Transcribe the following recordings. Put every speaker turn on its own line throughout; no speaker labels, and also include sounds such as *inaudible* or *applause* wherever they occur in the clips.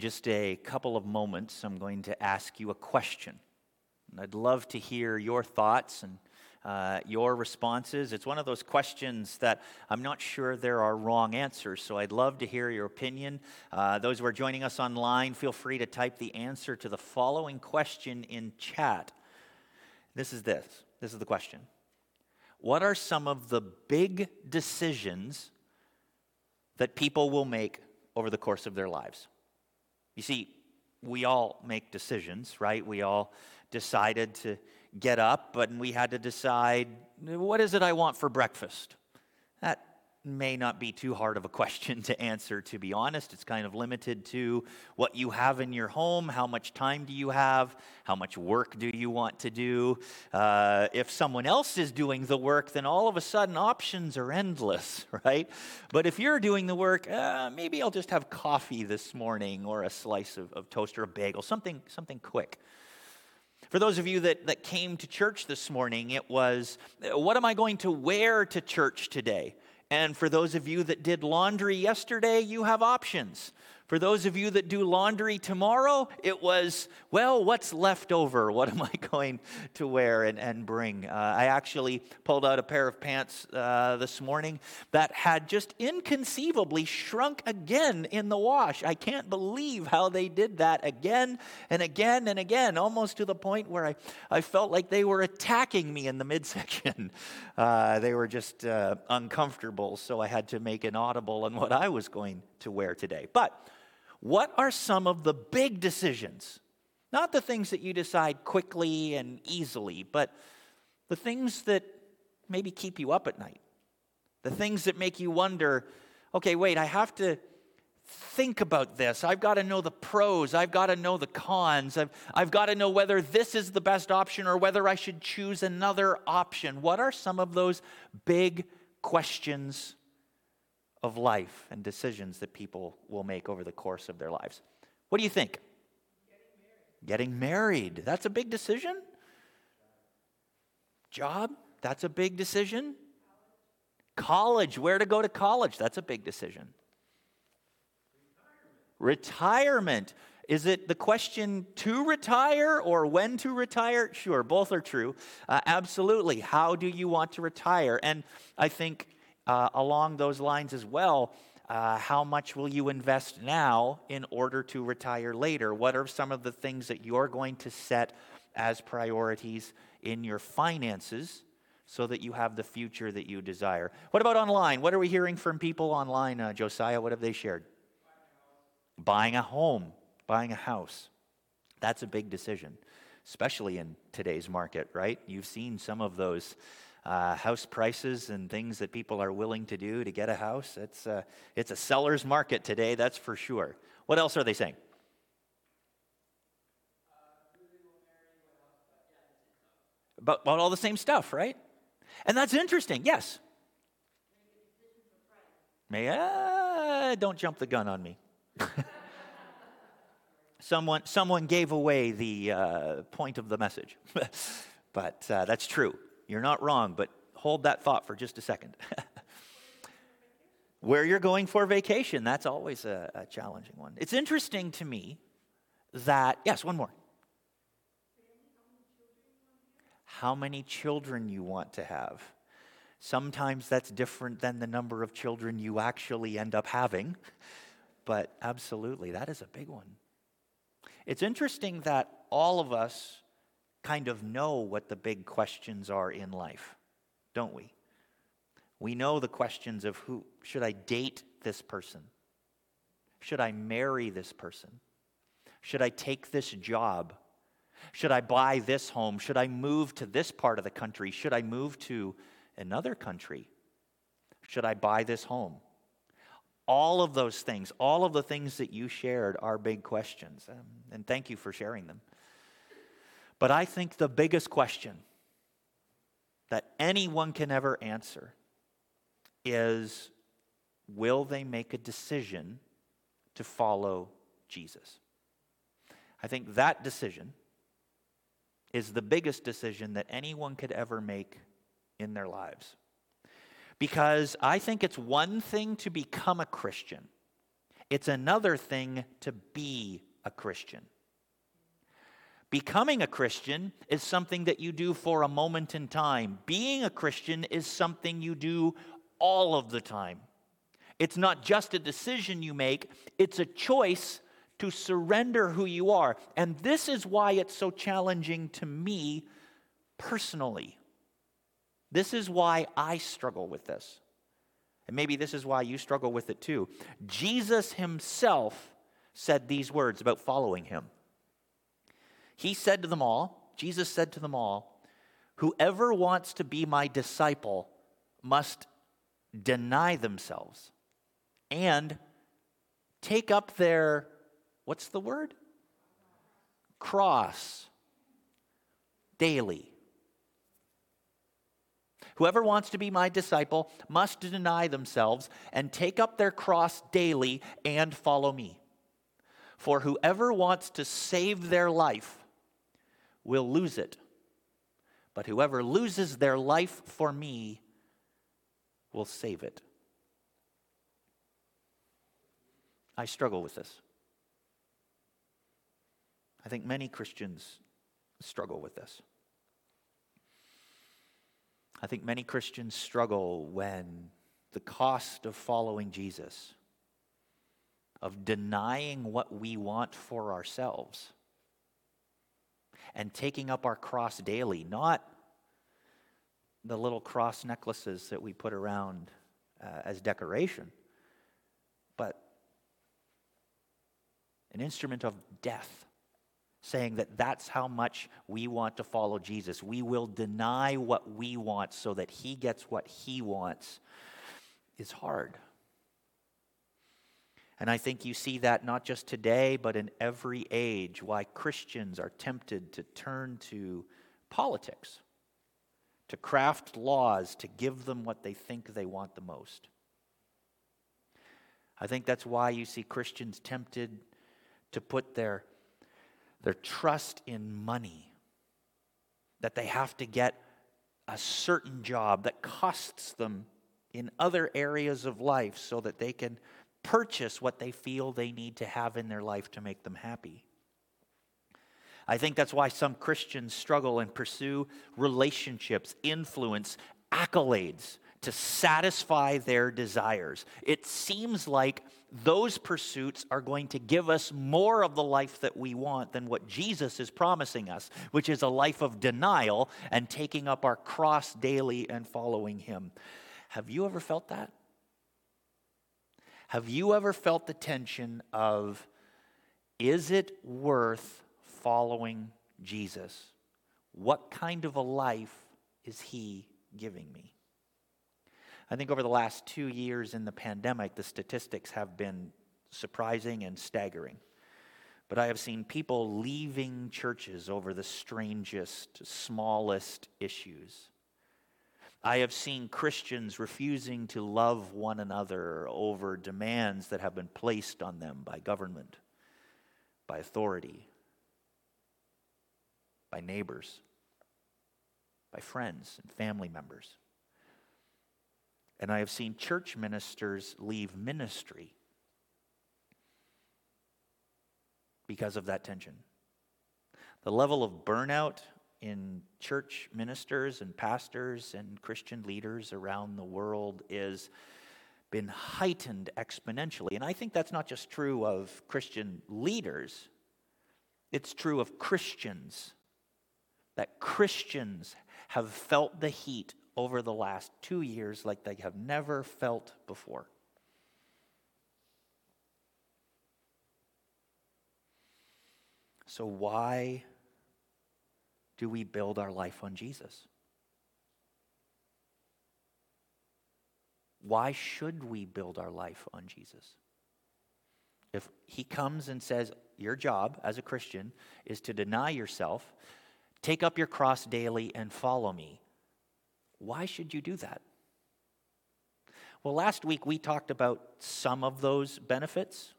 just a couple of moments, I'm going to ask you a question. And I'd love to hear your thoughts and uh, your responses. It's one of those questions that I'm not sure there are wrong answers, so I'd love to hear your opinion. Uh, those who are joining us online, feel free to type the answer to the following question in chat. This is this. This is the question. What are some of the big decisions that people will make over the course of their lives? You see, we all make decisions, right? We all decided to get up, but we had to decide what is it I want for breakfast? That may not be too hard of a question *laughs* to answer, to be honest. It's kind of limited to what you have in your home, how much time do you have, how much work do you want to do. Uh, if someone else is doing the work, then all of a sudden options are endless, *laughs* right? But if you're doing the work, uh, maybe I'll just have coffee this morning or a slice of, of toast or a bagel, something, something quick. For those of you that, that came to church this morning, it was, what am I going to wear to church today? And for those of you that did laundry yesterday, you have options. For those of you that do laundry tomorrow, it was, well, what's left over? *laughs* What am I going to wear and, and bring? Uh, I actually pulled out a pair of pants uh, this morning that had just inconceivably shrunk again in the wash. I can't believe how they did that again and again and again, almost to the point where I, I felt like they were attacking me in the midsection. *laughs* Uh, they were just uh, uncomfortable, so I had to make an audible on what I was going to wear today. But what are some of the big decisions? Not the things that you decide quickly and easily, but the things that maybe keep you up at night. The things that make you wonder okay, wait, I have to think about this. I've got to know the pros. I've got to know the cons. I've, I've got to know whether this is the best option or whether I should choose another option. What are some of those big questions of life and decisions that people will make over the course of their lives. What do you think? Getting married. Getting married. That's a big decision. Job. That's a big decision. College. Where to go to college. That's a big decision. Retirement. Retirement. Is it the question to retire or when to retire? Sure, both are true. Uh, absolutely. How do you want to retire? And I think uh, along those lines as well, uh, how much will you invest now in order to retire later? What are some of the things that you're going to set as priorities in your finances so that you have the future that you desire? What about online? What are we hearing from people online, uh, Josiah? What have they shared? Buying a home, buying a house. That's a big decision, especially in today's market, right? You've seen some of those uh, house prices and things that people are willing to do to get a house. It's a, it's a seller's market today, that's for sure. What else are they saying? About, about all the same stuff, right? And that's interesting, yes. May uh, don't jump the gun on me. *laughs* someone, someone gave away the uh, point of the message, *laughs* but uh, that's true. You're not wrong, but hold that thought for just a second. *laughs* Where you're going for vacation, that's always a, a challenging one. It's interesting to me that, yes, one more. How many children you want to have. Sometimes that's different than the number of children you actually end up having, but absolutely, that is a big one. It's interesting that all of us kind of know what the big questions are in life, don't we? We know the questions of who should I date this person? Should I marry this person? Should I take this job? Should I buy this home? Should I move to this part of the country? Should I move to another country? Should I buy this home? All of those things, all of the things that you shared are big questions. And thank you for sharing them. But I think the biggest question that anyone can ever answer is will they make a decision to follow Jesus? I think that decision is the biggest decision that anyone could ever make in their lives. Because I think it's one thing to become a Christian, It's another thing to be a Christian. Becoming a Christian is something that you do for a moment in time. Being a Christian is something you do all of the time. It's not just a decision you make, it's a choice to surrender who you are. And this is why it's so challenging to me personally. This is why I struggle with this. And maybe this is why you struggle with it too. Jesus himself said these words about following him. He said to them all, Jesus said to them all, Whoever wants to be my disciple must deny themselves and take up their, what's the word? Cross daily. Whoever wants to be my disciple must deny themselves and take up their cross daily and follow me. For whoever wants to save their life will lose it. But whoever loses their life for me will save it. I struggle with this. I think many Christians struggle with this. I think many Christians struggle when the cost of following Jesus, of denying what we want for ourselves, and taking up our cross daily, not the little cross necklaces that we put around uh, as decoration, but an instrument of death saying that that's how much we want to follow Jesus. We will deny what we want so that he gets what he wants is hard. And I think you see that not just today, but in every age, why Christians are tempted to turn to politics, to craft laws to give them what they think they want the most. I think that's why you see Christians tempted to put their their trust in money, that they have to get a certain job that costs them in other areas of life so that they can purchase what they feel they need to have in their life to make them happy. I think that's why some Christians struggle and pursue relationships, influence, accolades to satisfy their desires. It seems like those pursuits are going to give us more of the life that we want than what Jesus is promising us, which is a life of denial and taking up our cross daily and following Him. Have you ever felt that? Have you ever felt the tension of, is it worth following Jesus? What kind of a life is He giving me? I think over the last two years in the pandemic, the statistics have been surprising and staggering. But I have seen people leaving churches over the strangest, smallest issues. I have seen Christians refusing to love one another over demands that have been placed on them by government, by authority, by neighbors, by friends and family members. And I have seen church ministers leave ministry because of that tension. The level of burnout in church ministers and pastors and Christian leaders around the world is been heightened exponentially. And I think that's not just true of Christian leaders, it's true of Christians. That Christians have felt the heat over the last two years like they have never felt before. So, why do we build our life on Jesus? Why should we build our life on Jesus? If he comes and says, Your job as a Christian is to deny yourself, take up your cross daily, and follow me, why should you do that? Well, last week we talked about some of those benefits.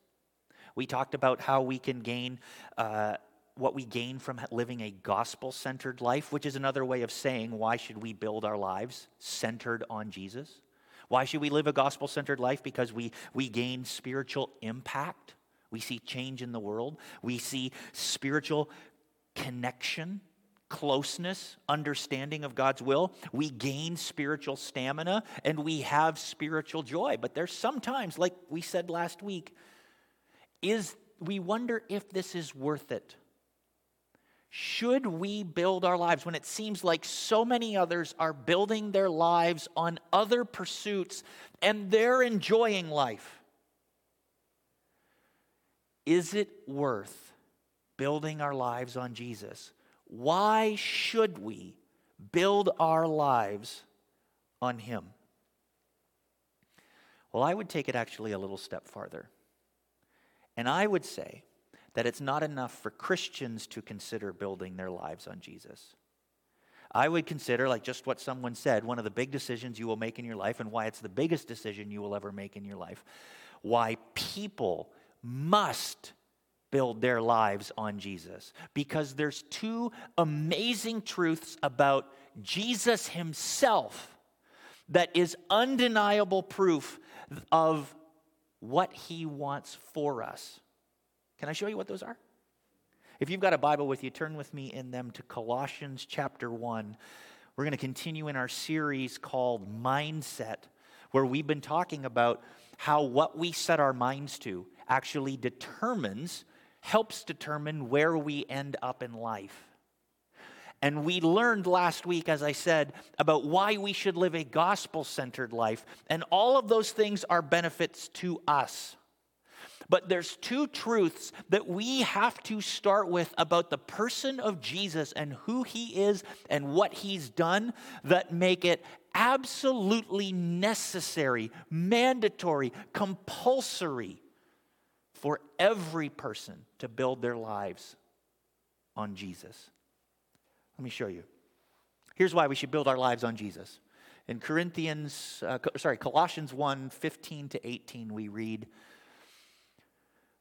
We talked about how we can gain uh, what we gain from living a gospel centered life, which is another way of saying why should we build our lives centered on Jesus? Why should we live a gospel centered life? Because we, we gain spiritual impact. We see change in the world. We see spiritual connection, closeness, understanding of God's will. We gain spiritual stamina and we have spiritual joy. But there's sometimes, like we said last week, is we wonder if this is worth it. Should we build our lives when it seems like so many others are building their lives on other pursuits and they're enjoying life? Is it worth building our lives on Jesus? Why should we build our lives on Him? Well, I would take it actually a little step farther. And I would say that it's not enough for Christians to consider building their lives on Jesus. I would consider, like just what someone said, one of the big decisions you will make in your life, and why it's the biggest decision you will ever make in your life, why people must build their lives on Jesus. Because there's two amazing truths about Jesus himself that is undeniable proof of what he wants for us. Can I show you what those are? If you've got a Bible with you, turn with me in them to Colossians chapter 1. We're going to continue in our series called Mindset, where we've been talking about how what we set our minds to actually determines, helps determine where we end up in life. And we learned last week, as I said, about why we should live a gospel centered life. And all of those things are benefits to us. But there's two truths that we have to start with about the person of Jesus and who he is and what he's done that make it absolutely necessary, mandatory, compulsory for every person to build their lives on Jesus. Let me show you. Here's why we should build our lives on Jesus. In Corinthians, uh, sorry, Colossians 1 15 to 18, we read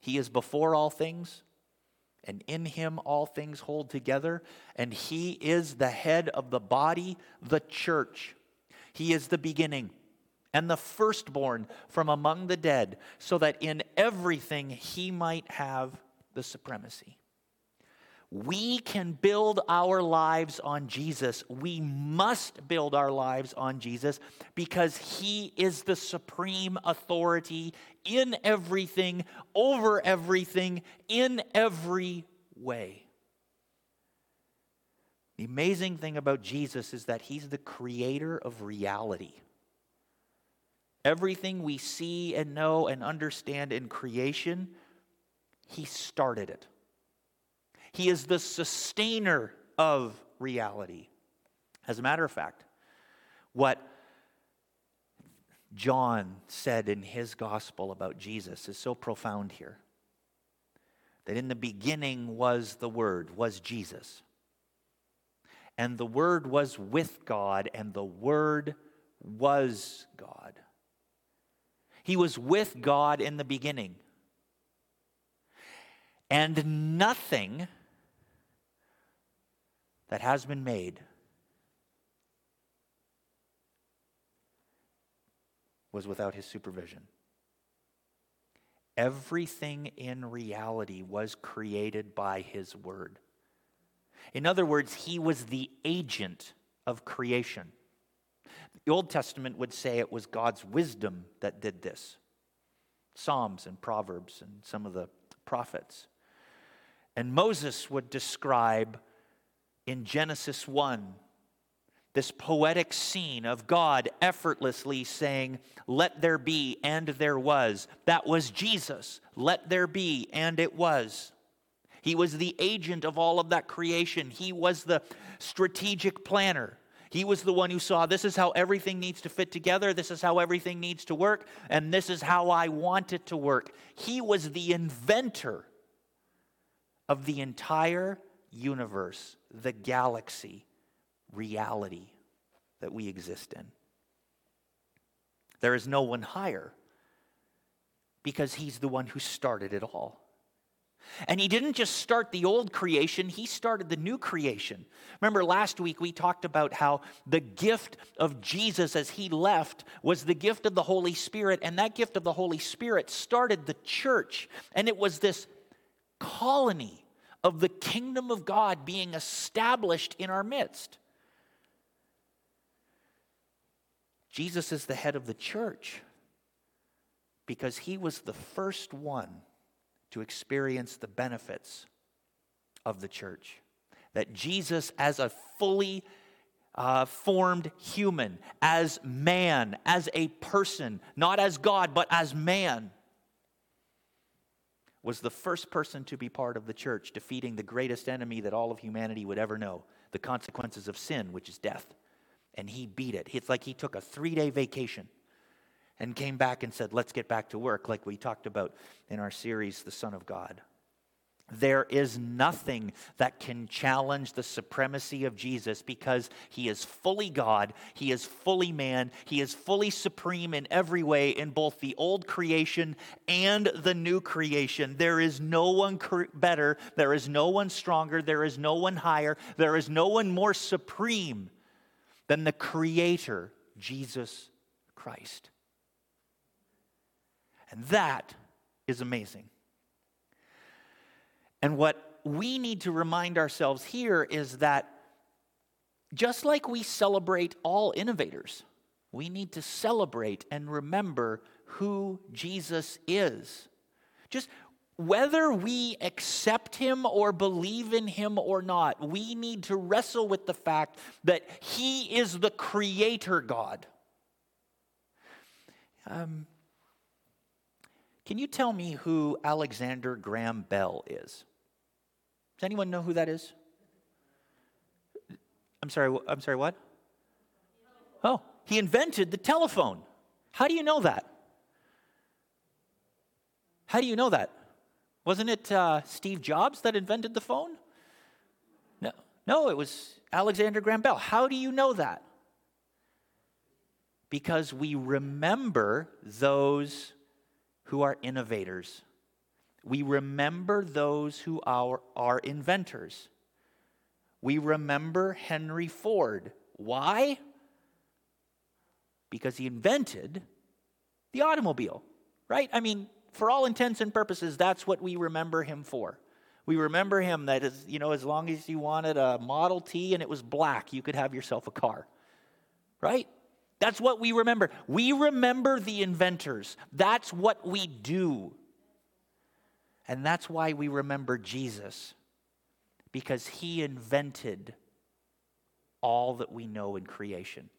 He is before all things, and in him all things hold together, and he is the head of the body, the church. He is the beginning and the firstborn from among the dead, so that in everything he might have the supremacy. We can build our lives on Jesus. We must build our lives on Jesus because He is the supreme authority in everything, over everything, in every way. The amazing thing about Jesus is that He's the creator of reality. Everything we see and know and understand in creation, He started it. He is the sustainer of reality. As a matter of fact, what John said in his gospel about Jesus is so profound here. That in the beginning was the Word, was Jesus. And the Word was with God, and the Word was God. He was with God in the beginning. And nothing that has been made was without his supervision. Everything in reality was created by his word. In other words, he was the agent of creation. The Old Testament would say it was God's wisdom that did this. Psalms and Proverbs and some of the prophets. And Moses would describe in Genesis 1 this poetic scene of God effortlessly saying, Let there be, and there was. That was Jesus. Let there be, and it was. He was the agent of all of that creation, He was the strategic planner. He was the one who saw this is how everything needs to fit together, this is how everything needs to work, and this is how I want it to work. He was the inventor of the entire universe, the galaxy, reality that we exist in. There is no one higher because he's the one who started it all. And he didn't just start the old creation, he started the new creation. Remember, last week we talked about how the gift of Jesus as he left was the gift of the Holy Spirit, and that gift of the Holy Spirit started the church. And it was this colony of the kingdom of God being established in our midst. Jesus is the head of the church because he was the first one to experience the benefits of the church. That Jesus, as a fully uh, formed human, as man, as a person, not as God, but as man, was the first person to be part of the church, defeating the greatest enemy that all of humanity would ever know the consequences of sin, which is death. And he beat it. It's like he took a three day vacation and came back and said, Let's get back to work, like we talked about in our series, The Son of God. There is nothing that can challenge the supremacy of Jesus because he is fully God, he is fully man, he is fully supreme in every way in both the old creation and the new creation. There is no one better, there is no one stronger, there is no one higher, there is no one more supreme than the Creator, Jesus Christ. And that is amazing. And what we need to remind ourselves here is that just like we celebrate all innovators, we need to celebrate and remember who Jesus is. Just whether we accept him or believe in him or not, we need to wrestle with the fact that he is the creator God. Um, can you tell me who Alexander Graham Bell is? Does anyone know who that is? I'm sorry, I'm sorry, what? Oh, he invented the telephone. How do you know that? How do you know that? Wasn't it uh, Steve Jobs that invented the phone? No, no, it was Alexander Graham Bell. How do you know that? Because we remember those who are innovators. We remember those who are, are inventors. We remember Henry Ford. Why? Because he invented the automobile, right? I mean, for all intents and purposes, that's what we remember him for. We remember him that is, you know, as long as you wanted a Model T and it was black, you could have yourself a car, right? That's what we remember. We remember the inventors. That's what we do. And that's why we remember Jesus, because he invented all that we know in creation.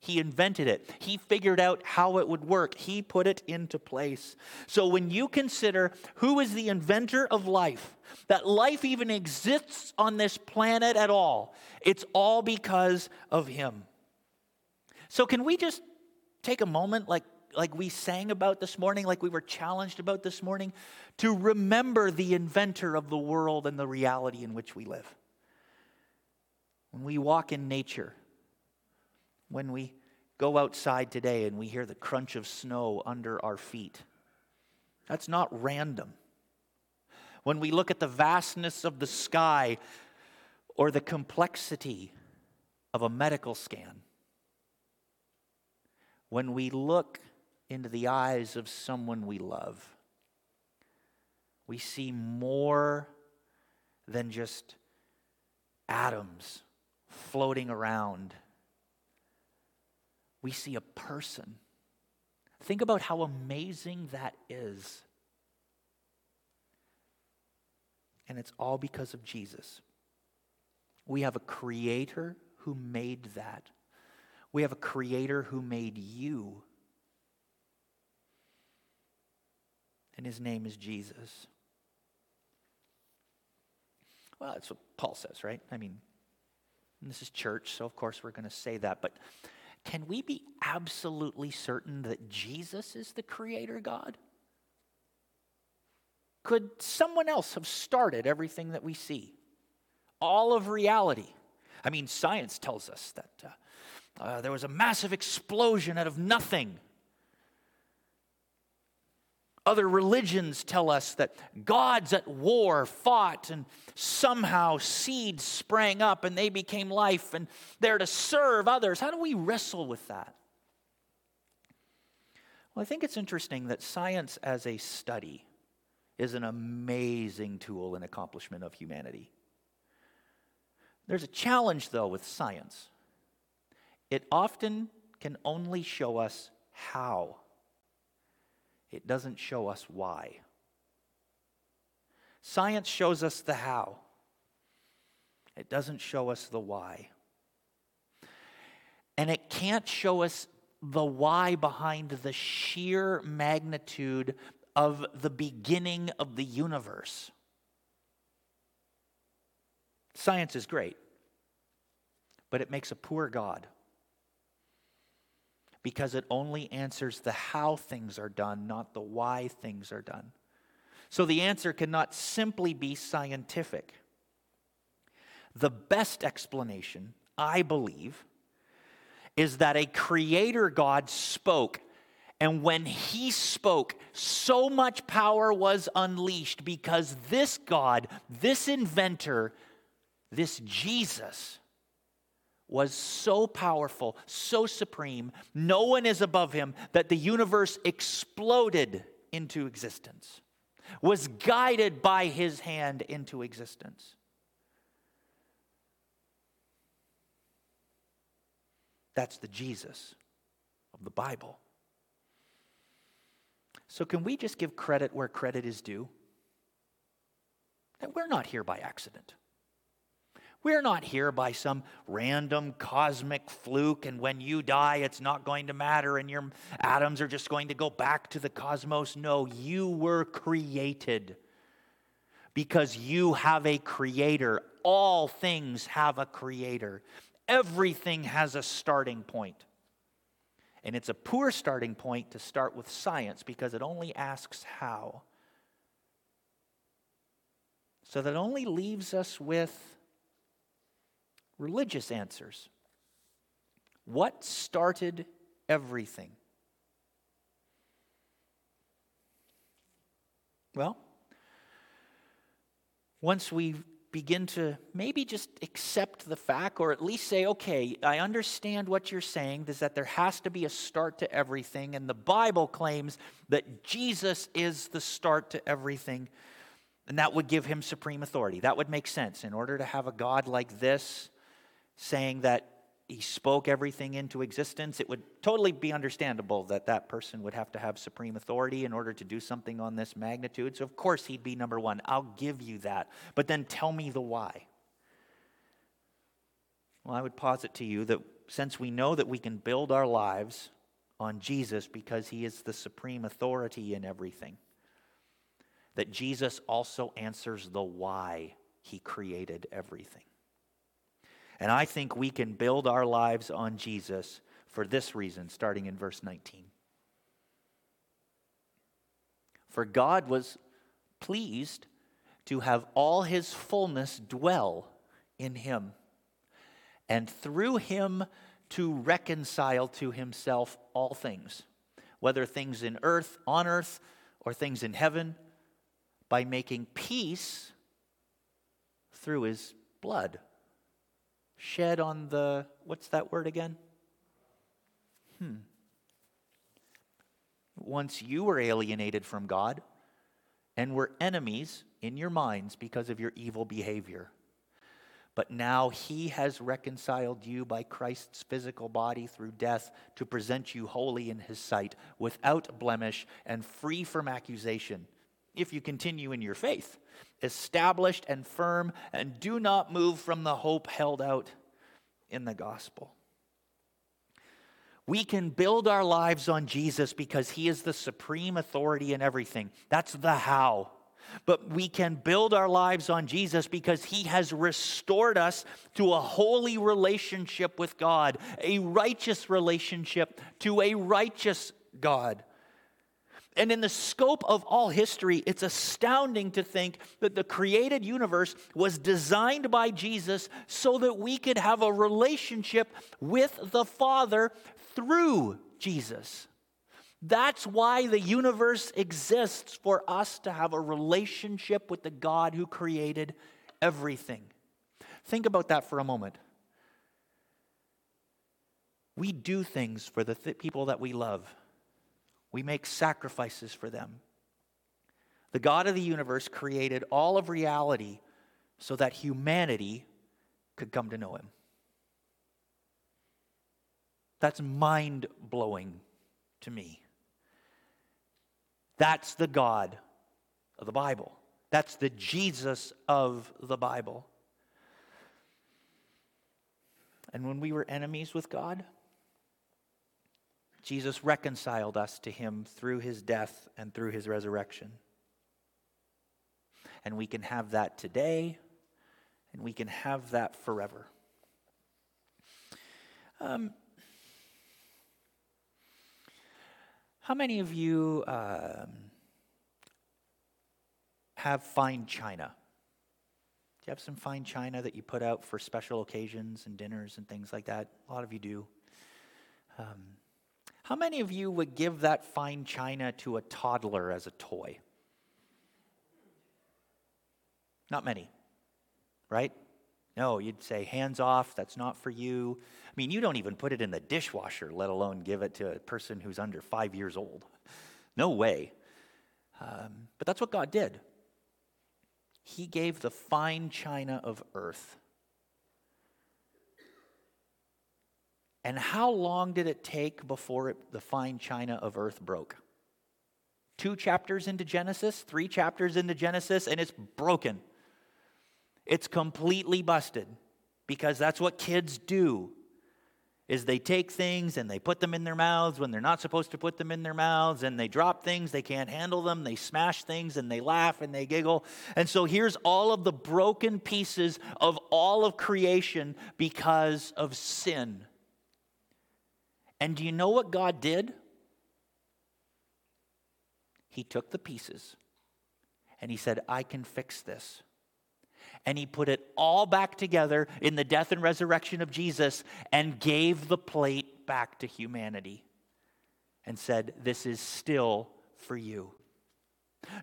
He invented it. He figured out how it would work. He put it into place. So when you consider who is the inventor of life, that life even exists on this planet at all, it's all because of him. So, can we just take a moment, like, like we sang about this morning, like we were challenged about this morning, to remember the inventor of the world and the reality in which we live? When we walk in nature, when we go outside today and we hear the crunch of snow under our feet, that's not random. When we look at the vastness of the sky or the complexity of a medical scan, when we look into the eyes of someone we love, we see more than just atoms floating around. We see a person. Think about how amazing that is. And it's all because of Jesus. We have a creator who made that. We have a creator who made you. And his name is Jesus. Well, that's what Paul says, right? I mean, this is church, so of course we're going to say that. But can we be absolutely certain that Jesus is the creator God? Could someone else have started everything that we see? All of reality. I mean, science tells us that uh, uh, there was a massive explosion out of nothing. Other religions tell us that gods at war fought and somehow seeds sprang up and they became life and they're to serve others. How do we wrestle with that? Well, I think it's interesting that science as a study is an amazing tool and accomplishment of humanity. There's a challenge, though, with science. It often can only show us how, it doesn't show us why. Science shows us the how, it doesn't show us the why. And it can't show us the why behind the sheer magnitude of the beginning of the universe. Science is great, but it makes a poor God because it only answers the how things are done, not the why things are done. So the answer cannot simply be scientific. The best explanation, I believe, is that a creator God spoke and when he spoke, so much power was unleashed because this God, this inventor, this Jesus, was so powerful, so supreme, no one is above him, that the universe exploded into existence, was guided by his hand into existence. That's the Jesus of the Bible. So, can we just give credit where credit is due? That we're not here by accident. We're not here by some random cosmic fluke, and when you die, it's not going to matter, and your atoms are just going to go back to the cosmos. No, you were created because you have a creator. All things have a creator, everything has a starting point. And it's a poor starting point to start with science because it only asks how. So that only leaves us with religious answers. What started everything? Well, once we begin to maybe just accept the fact or at least say, okay, I understand what you're saying, is that there has to be a start to everything. And the Bible claims that Jesus is the start to everything. And that would give him supreme authority. That would make sense. In order to have a God like this saying that he spoke everything into existence, it would totally be understandable that that person would have to have supreme authority in order to do something on this magnitude. So, of course, he'd be number one. I'll give you that. But then tell me the why. Well, I would posit to you that since we know that we can build our lives on Jesus because he is the supreme authority in everything, that Jesus also answers the why he created everything. And I think we can build our lives on Jesus for this reason, starting in verse 19. For God was pleased to have all his fullness dwell in him, and through him to reconcile to himself all things, whether things in earth, on earth, or things in heaven, by making peace through his blood shed on the, what's that word again? Hmm. Once you were alienated from God and were enemies in your minds because of your evil behavior. But now he has reconciled you by Christ's physical body through death to present you holy in his sight, without blemish and free from accusation, if you continue in your faith established and firm, and do not move from the hope held out in the gospel. We can build our lives on Jesus because he is the supreme authority in everything. That's the how. but we can build our lives on Jesus because he has restored us to a holy relationship with God, a righteous relationship to a righteous God. And in the scope of all history, it's astounding to think that the created universe was designed by Jesus so that we could have a relationship with the Father through Jesus. That's why the universe exists for us to have a relationship with the God who created everything. Think about that for a moment. We do things for the th- people that we love, we make sacrifices for them. The God of the universe created all of reality so that humanity could come to know him. That's mind blowing to me. That's the God of the Bible. That's the Jesus of the Bible. And when we were enemies with God, Jesus reconciled us to him through his death and through his resurrection. And we can have that today, and we can have that forever. Um, How many of you um, have fine china? Do you have some fine china that you put out for special occasions and dinners and things like that? A lot of you do. Um, how many of you would give that fine china to a toddler as a toy? Not many, right? No, you'd say, hands off, that's not for you. I mean, you don't even put it in the dishwasher, let alone give it to a person who's under five years old. No way. Um, but that's what God did. He gave the fine china of earth. And how long did it take before it, the fine china of earth broke? Two chapters into Genesis, three chapters into Genesis, and it's broken. It's completely busted because that's what kids do is they take things and they put them in their mouths when they're not supposed to put them in their mouths and they drop things they can't handle them they smash things and they laugh and they giggle and so here's all of the broken pieces of all of creation because of sin and do you know what god did he took the pieces and he said i can fix this and he put it all back together in the death and resurrection of Jesus and gave the plate back to humanity and said, This is still for you.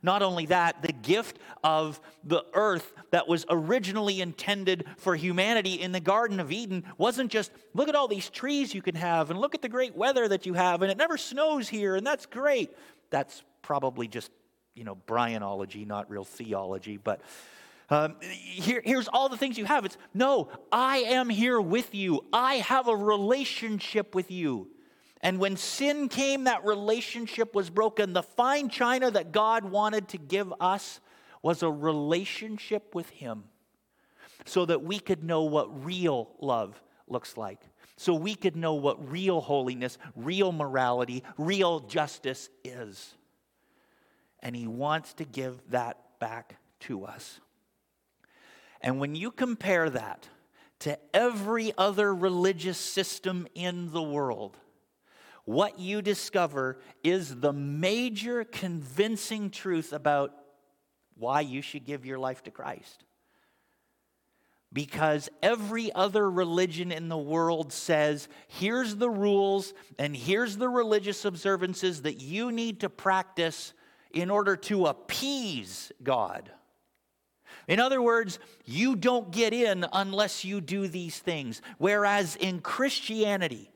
Not only that, the gift of the earth that was originally intended for humanity in the Garden of Eden wasn't just look at all these trees you can have and look at the great weather that you have, and it never snows here, and that's great. That's probably just, you know, Brianology, not real theology, but um, here, here's all the things you have. It's no, I am here with you. I have a relationship with you. And when sin came, that relationship was broken. The fine china that God wanted to give us was a relationship with Him so that we could know what real love looks like. So we could know what real holiness, real morality, real justice is. And He wants to give that back to us. And when you compare that to every other religious system in the world, what you discover is the major convincing truth about why you should give your life to Christ. Because every other religion in the world says, here's the rules and here's the religious observances that you need to practice in order to appease God. In other words, you don't get in unless you do these things. Whereas in Christianity,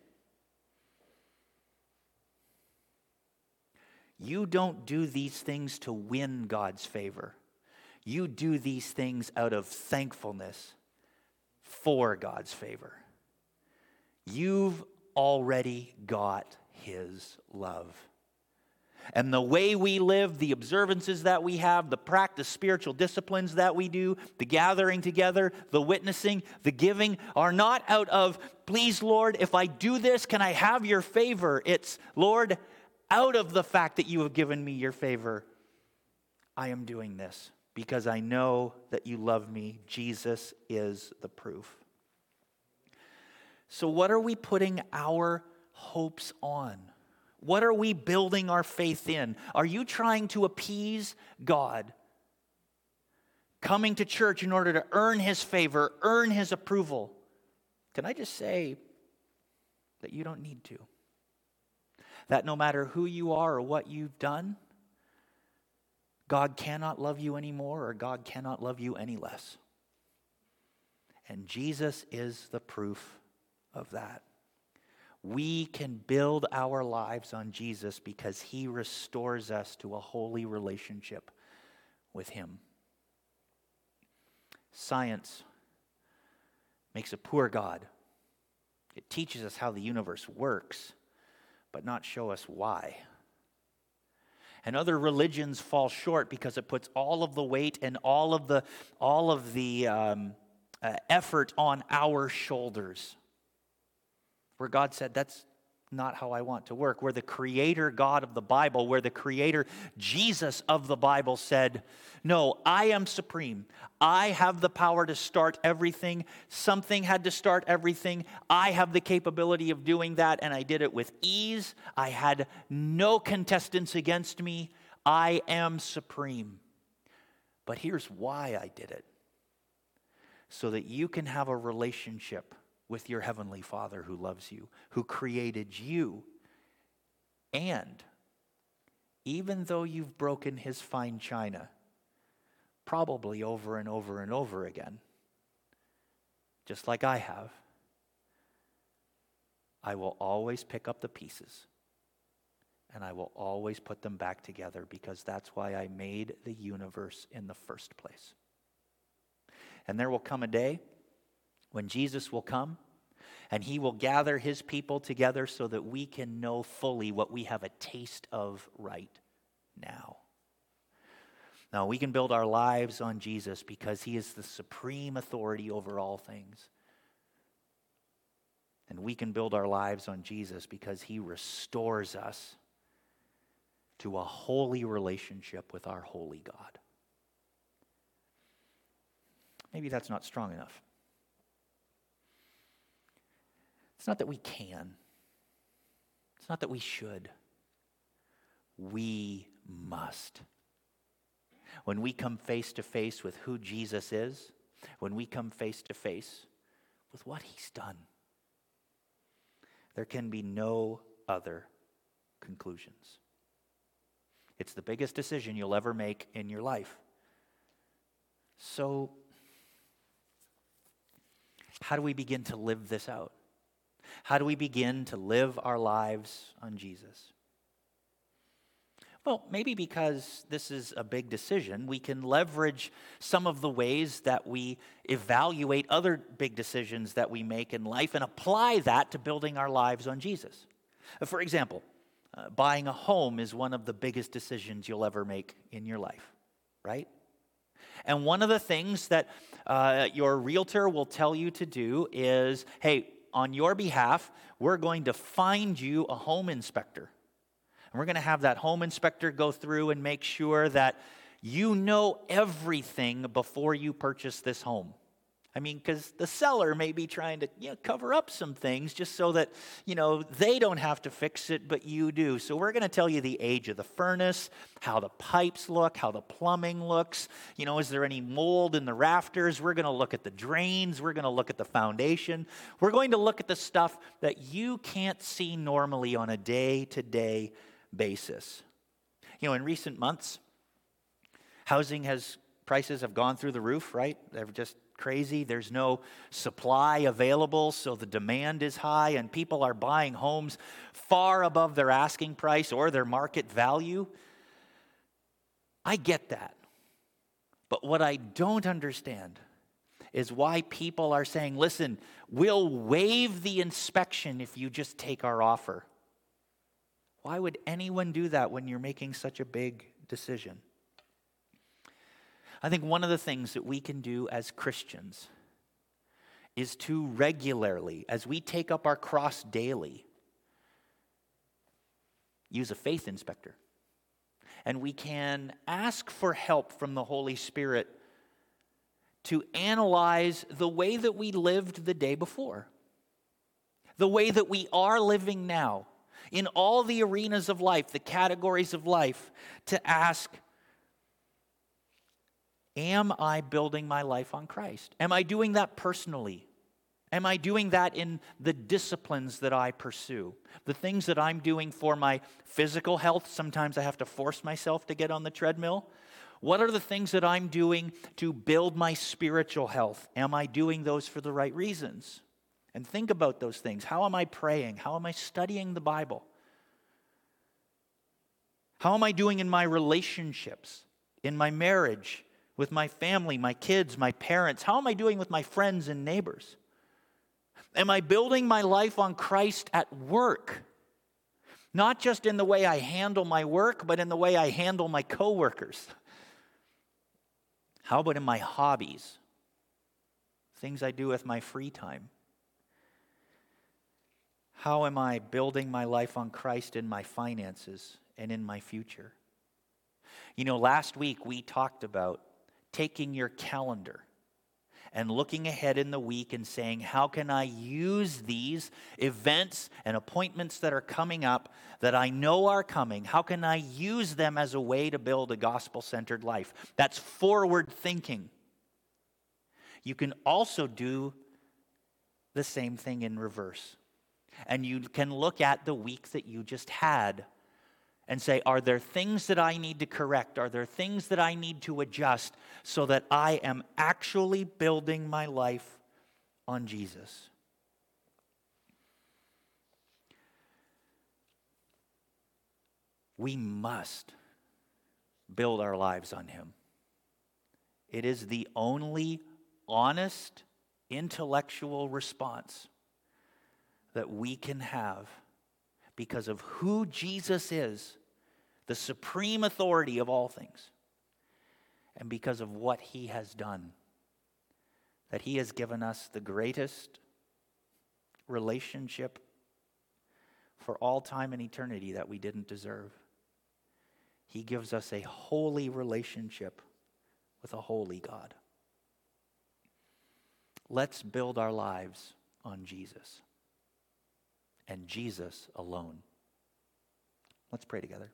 you don't do these things to win God's favor. You do these things out of thankfulness for God's favor. You've already got His love. And the way we live, the observances that we have, the practice, spiritual disciplines that we do, the gathering together, the witnessing, the giving are not out of, please, Lord, if I do this, can I have your favor? It's, Lord, out of the fact that you have given me your favor, I am doing this because I know that you love me. Jesus is the proof. So, what are we putting our hopes on? What are we building our faith in? Are you trying to appease God? Coming to church in order to earn his favor, earn his approval? Can I just say that you don't need to? That no matter who you are or what you've done, God cannot love you anymore or God cannot love you any less. And Jesus is the proof of that. We can build our lives on Jesus because he restores us to a holy relationship with him. Science makes a poor God. It teaches us how the universe works, but not show us why. And other religions fall short because it puts all of the weight and all of the, all of the um, uh, effort on our shoulders where God said, That's not how I want to work. Where the creator God of the Bible, where the creator Jesus of the Bible said, No, I am supreme. I have the power to start everything. Something had to start everything. I have the capability of doing that, and I did it with ease. I had no contestants against me. I am supreme. But here's why I did it so that you can have a relationship with your Heavenly Father who loves you, who created you. And even though you've broken his fine china, probably over and over and over again, just like I have, I will always pick up the pieces and I will always put them back together because that's why I made the universe in the first place. And there will come a day when Jesus will come and he will gather his people together so that we can know fully what we have a taste of right now. Now, we can build our lives on Jesus because he is the supreme authority over all things. And we can build our lives on Jesus because he restores us to a holy relationship with our holy God. Maybe that's not strong enough. It's not that we can, it's not that we should. We must. When we come face to face with who Jesus is, when we come face to face with what he's done, there can be no other conclusions. It's the biggest decision you'll ever make in your life. So, how do we begin to live this out? How do we begin to live our lives on Jesus? Well, maybe because this is a big decision, we can leverage some of the ways that we evaluate other big decisions that we make in life and apply that to building our lives on Jesus. For example, uh, buying a home is one of the biggest decisions you'll ever make in your life, right? And one of the things that uh, your realtor will tell you to do is hey, on your behalf, we're going to find you a home inspector. And we're going to have that home inspector go through and make sure that you know everything before you purchase this home. I mean, because the seller may be trying to you know, cover up some things just so that you know they don't have to fix it, but you do. So we're going to tell you the age of the furnace, how the pipes look, how the plumbing looks. You know, is there any mold in the rafters? We're going to look at the drains. We're going to look at the foundation. We're going to look at the stuff that you can't see normally on a day-to-day basis. You know, in recent months, housing has prices have gone through the roof. Right? They've just crazy. There's no supply available, so the demand is high, and people are buying homes far above their asking price or their market value. I get that. But what I don't understand is why people are saying, listen, we'll waive the inspection if you just take our offer. Why would anyone do that when you're making such a big decision? I think one of the things that we can do as Christians is to regularly, as we take up our cross daily, use a faith inspector. And we can ask for help from the Holy Spirit to analyze the way that we lived the day before, the way that we are living now, in all the arenas of life, the categories of life, to ask, Am I building my life on Christ? Am I doing that personally? Am I doing that in the disciplines that I pursue? The things that I'm doing for my physical health, sometimes I have to force myself to get on the treadmill. What are the things that I'm doing to build my spiritual health? Am I doing those for the right reasons? And think about those things. How am I praying? How am I studying the Bible? How am I doing in my relationships, in my marriage, with my family, my kids, my parents? How am I doing with my friends and neighbors? Am I building my life on Christ at work? Not just in the way I handle my work, but in the way I handle my coworkers. How about in my hobbies? Things I do with my free time. How am I building my life on Christ in my finances and in my future? You know, last week we talked about taking your calendar and looking ahead in the week and saying, How can I use these events and appointments that are coming up that I know are coming? How can I use them as a way to build a gospel centered life? That's forward thinking. You can also do the same thing in reverse. And you can look at the week that you just had and say, Are there things that I need to correct? Are there things that I need to adjust so that I am actually building my life on Jesus? We must build our lives on Him. It is the only honest intellectual response that we can have because of who Jesus is the supreme authority of all things, and because of what he has done. That he has given us the greatest relationship for all time and eternity that we didn't deserve. He gives us a holy relationship with a holy God. Let's build our lives on Jesus and Jesus alone. Let's pray together.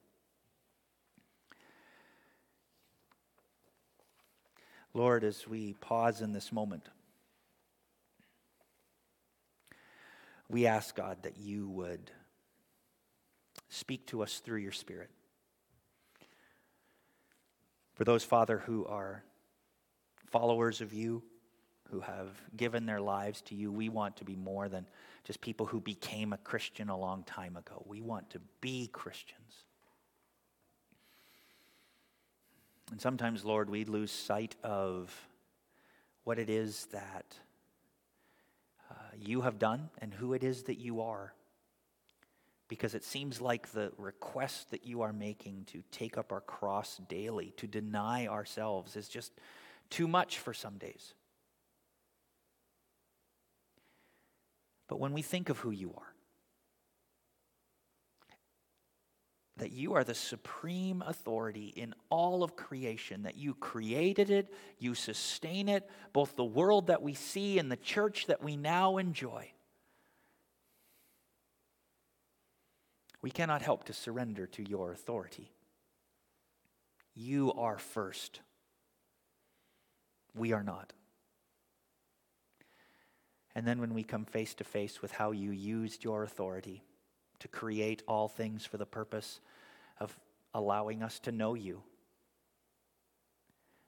Lord, as we pause in this moment, we ask, God, that you would speak to us through your Spirit. For those, Father, who are followers of you, who have given their lives to you, we want to be more than just people who became a Christian a long time ago. We want to be Christians. And sometimes, Lord, we lose sight of what it is that uh, you have done and who it is that you are. Because it seems like the request that you are making to take up our cross daily, to deny ourselves, is just too much for some days. But when we think of who you are, that you are the supreme authority in all of creation, that you created it, you sustain it, both the world that we see and the church that we now enjoy. We cannot help to surrender to your authority. You are first. We are not. And then when we come face to face with how you used your authority, to create all things for the purpose of allowing us to know you.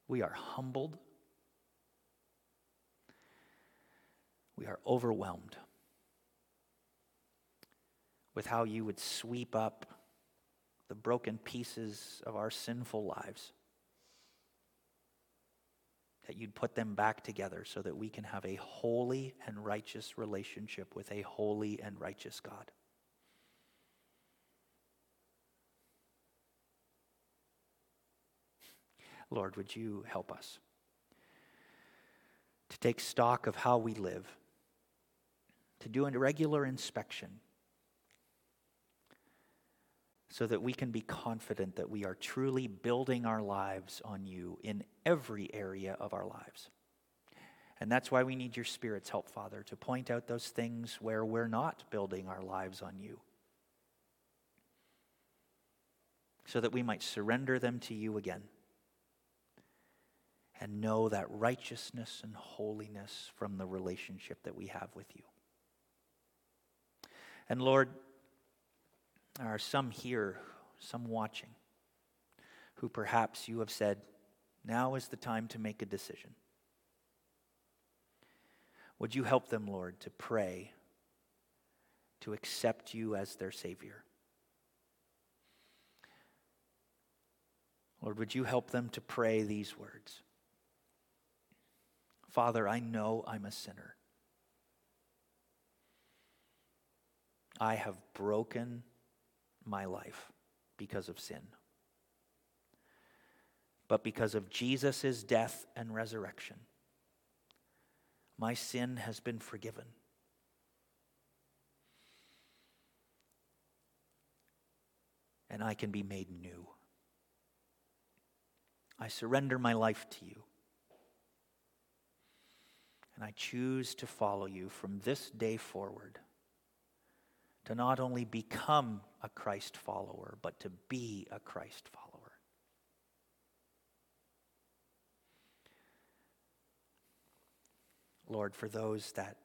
We are humbled. We are overwhelmed with how you would sweep up the broken pieces of our sinful lives. That you'd put them back together so that we can have a holy and righteous relationship with a holy and righteous God. Lord, would you help us to take stock of how we live, to do a regular inspection, so that we can be confident that we are truly building our lives on you in every area of our lives. And that's why we need your Spirit's help, Father, to point out those things where we're not building our lives on you, so that we might surrender them to you again and know that righteousness and holiness from the relationship that we have with you. And Lord, there are some here, some watching, who perhaps you have said, now is the time to make a decision. Would you help them, Lord, to pray, to accept you as their Savior? Lord, would you help them to pray these words? Father, I know I'm a sinner. I have broken my life because of sin. But because of Jesus' death and resurrection, my sin has been forgiven. And I can be made new. I surrender my life to you. And I choose to follow you from this day forward to not only become a Christ follower, but to be a Christ follower. Lord, for those that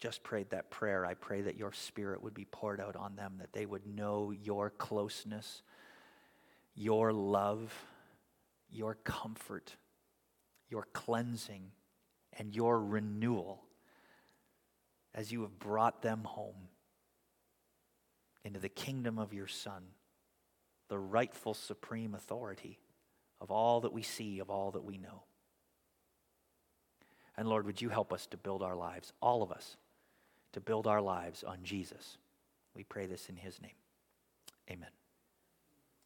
just prayed that prayer, I pray that your Spirit would be poured out on them, that they would know your closeness, your love, your comfort, your cleansing and your renewal as you have brought them home into the kingdom of your Son, the rightful supreme authority of all that we see, of all that we know. And Lord, would you help us to build our lives, all of us, to build our lives on Jesus? We pray this in his name. Amen.